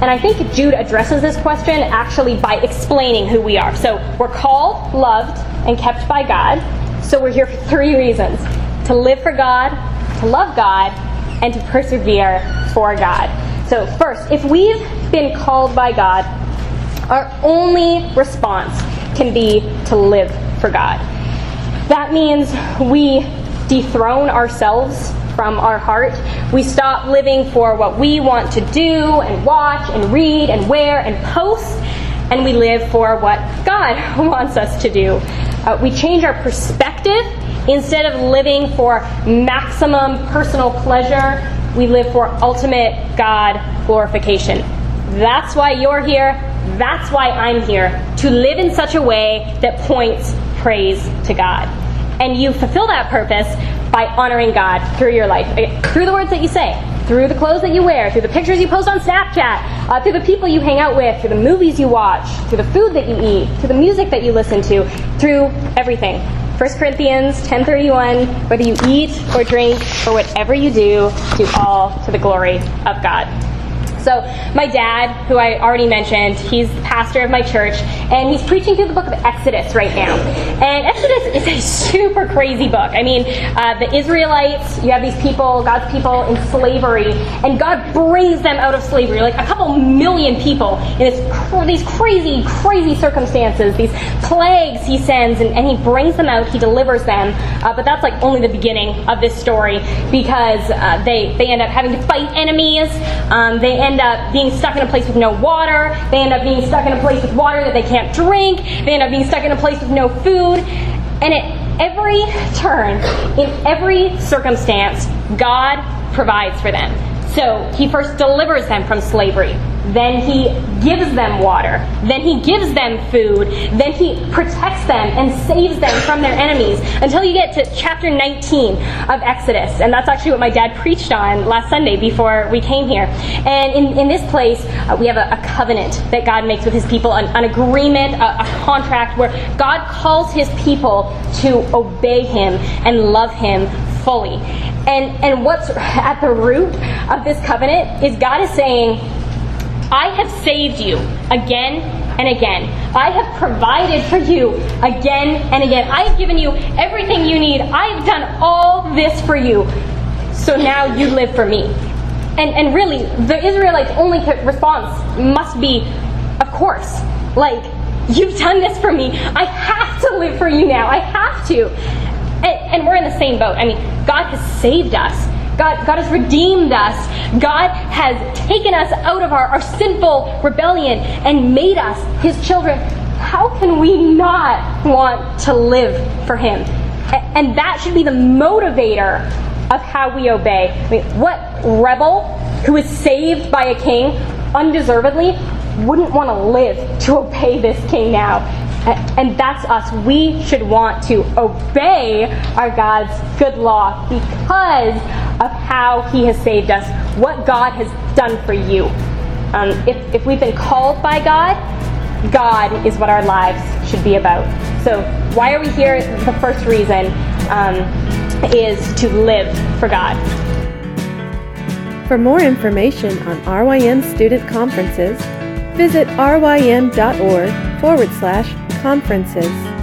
And I think Jude addresses this question actually by explaining who we are. So we're called, loved, and kept by God. So we're here for three reasons to live for God, to love God, and to persevere for God. So, first, if we've been called by God, our only response can be to live for God. That means we dethrone ourselves from our heart. We stop living for what we want to do and watch and read and wear and post, and we live for what God wants us to do. Uh, we change our perspective. Instead of living for maximum personal pleasure, we live for ultimate God glorification. That's why you're here. That's why I'm here. To live in such a way that points praise to God. And you fulfill that purpose by honoring God through your life, through the words that you say, through the clothes that you wear, through the pictures you post on Snapchat, uh, through the people you hang out with, through the movies you watch, through the food that you eat, through the music that you listen to, through everything. 1 Corinthians 10:31 whether you eat or drink or whatever you do do all to the glory of God. So, my dad, who I already mentioned, he's the pastor of my church, and he's preaching through the book of Exodus right now. And Exodus is a super crazy book. I mean, uh, the Israelites, you have these people, God's people, in slavery, and God brings them out of slavery, like a couple million people in this, these crazy, crazy circumstances, these plagues he sends, and, and he brings them out, he delivers them. Uh, but that's like only the beginning of this story because uh, they, they end up having to fight enemies. Um, they end up being stuck in a place with no water. They end up being stuck in a place with water that they can't drink. They end up being stuck in a place with no food. And at every turn, in every circumstance, God provides for them. So he first delivers them from slavery. Then he gives them water. Then he gives them food. Then he protects them and saves them from their enemies until you get to chapter 19 of Exodus. And that's actually what my dad preached on last Sunday before we came here. And in, in this place, uh, we have a, a, covenant that God makes with his people, an, an agreement, a, a contract where God calls his people to obey him and love him fully. And, and what's at the root of this covenant is God is saying, I have saved you again and again. I have provided for you again and again. I have given you everything you need. I have done all this for you. So now you live for me. And, and really, the Israelites' only response must be, of course. Like, you've done this for me. I have to live for you now. I have to. And, we're in the same boat. I mean, God has saved us. God, God has redeemed us. God has taken us out of our, our sinful rebellion and made us his children. How can we not want to live for him? And that should be the motivator of how we obey. I mean, what rebel who is saved by a king undeservedly wouldn't want to live to obey this king now? And that's us. We should want to obey our God's good law because of how He has saved us, what God has done for you. Um, if, if we've been called by God, God is what our lives should be about. So, why are we here? The first reason um, is to live for God. For more information on RYM student conferences, visit rym.org forward slash conferences.